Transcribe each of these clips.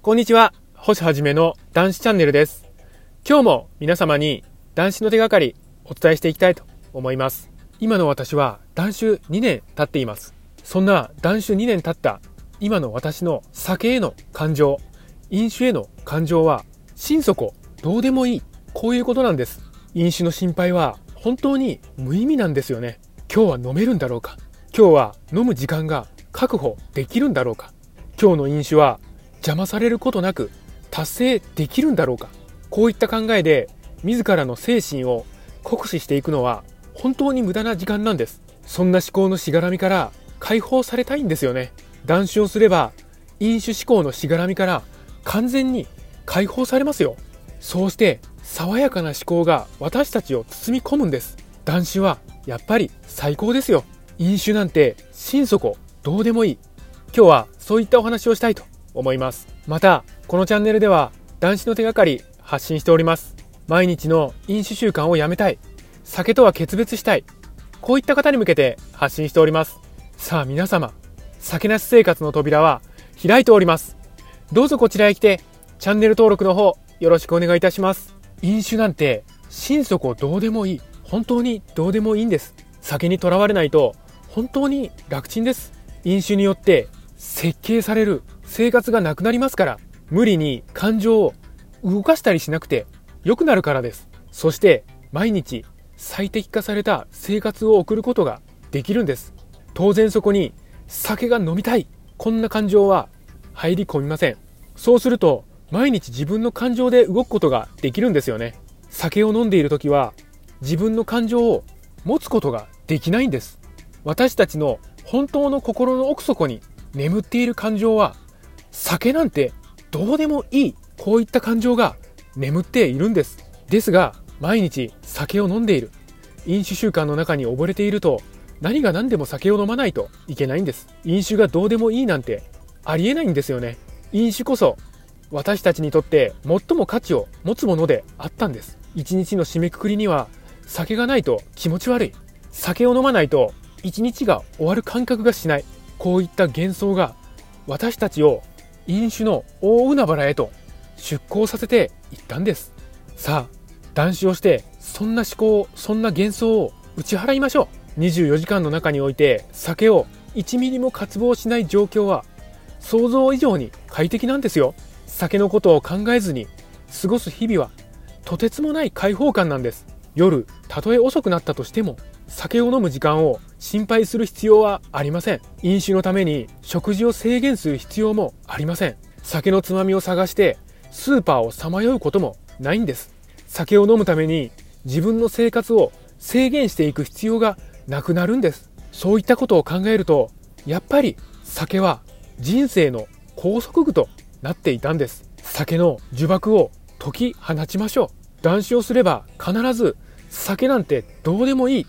こんにちは、星はじめの男子チャンネルです。今日も皆様に男子の手がかりお伝えしていきたいと思います。今の私は男子2年経っています。そんな男子2年経った今の私の酒への感情、飲酒への感情は心底どうでもいい。こういうことなんです。飲酒の心配は本当に無意味なんですよね。今日は飲めるんだろうか。今日は飲む時間が確保できるんだろうか。今日の飲酒は邪魔されることなく達成できるんだろうか。こういった考えで自らの精神を酷使していくのは本当に無駄な時間なんです。そんな思考のしがらみから解放されたいんですよね。断酒をすれば飲酒思考のしがらみから完全に解放されますよ。そうして爽やかな思考が私たちを包み込むんです。断酒はやっぱり最高ですよ。飲酒なんて心底どうでもいい。今日はそういったお話をしたいと思います。またこのチャンネルでは男子の手がかり発信しております。毎日の飲酒習慣をやめたい。酒とは決別したい。こういった方に向けて発信しております。さあ皆様酒なし生活の扉は開いております。どうぞこちらへ来てチャンネル登録の方よろしくお願いいたします。飲酒なんて心底どうでもいい本当にどうでもいいんです酒にとらわれないと本当に楽ちんです飲酒によって設計される生活がなくなりますから、無理に感情を動かしたりしなくて良くなるからです。そして毎日最適化された生活を送ることができるんです。当然そこに酒が飲みたい、こんな感情は入り込みません。そうすると毎日自分の感情で動くことができるんですよね。酒を飲んでいる時は自分の感情を持つことができないんです。私たちの本当の心の奥底に眠っている感情は酒なんてどうでもいいこういった感情が眠っているんですですが毎日酒を飲んでいる飲酒習慣の中に溺れていると何が何でも酒を飲まないといけないんです飲酒がどうでもいいなんてありえないんですよね飲酒こそ私たちにとって最も価値を持つものであったんです。一日の締めくくりには酒がないと気持ち悪い。酒を飲まないと一日が終わる感覚がしない。こういった幻想が私たちを飲酒の大海原へと出港させていったんです。さあ断酒をしてそんな思考そんな幻想を打ち払いましょう。24時間の中において酒を1ミリも渇望しない状況は想像以上に快適なんですよ。酒のことを考えずに過ごす日々はとてつもない解放感なんです。夜たとえ遅くなったとしても酒を飲む時間を心配する必要はありません。飲酒のために食事を制限する必要もありません。酒のつまみを探してスーパーをさまようこともないんです。酒を飲むために自分の生活を制限していく必要がなくなるんです。そういったことを考えるとやっぱり酒は人生の拘束具となっていたんです。酒の呪縛を解き放ちましょう。断酒をすれば必ず酒なんてどうでもい。い。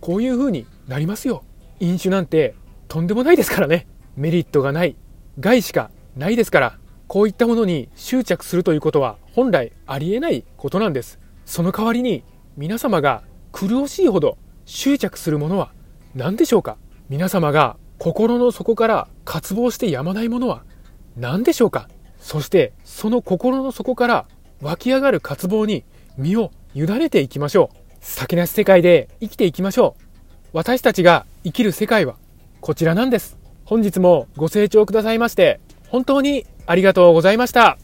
こうい。う風になりますよ飲酒なんてとんでもない。ですからねメリットがない。害しかない。ですからこうい。ったものに執着するとい。うことは本来ありえない。ことなんですその代わりに皆様が苦しい。ほど執着するものは何でしょうか皆様が心の底から渇望してやまない。ものは何でしょうか？そしてその心の底から湧き上がる渇望に身を委ねていきましょう先なし世界で生きていきましょう。私たちが生きる世界はこちらなんです。本日もご清聴くださいまして、本当にありがとうございました。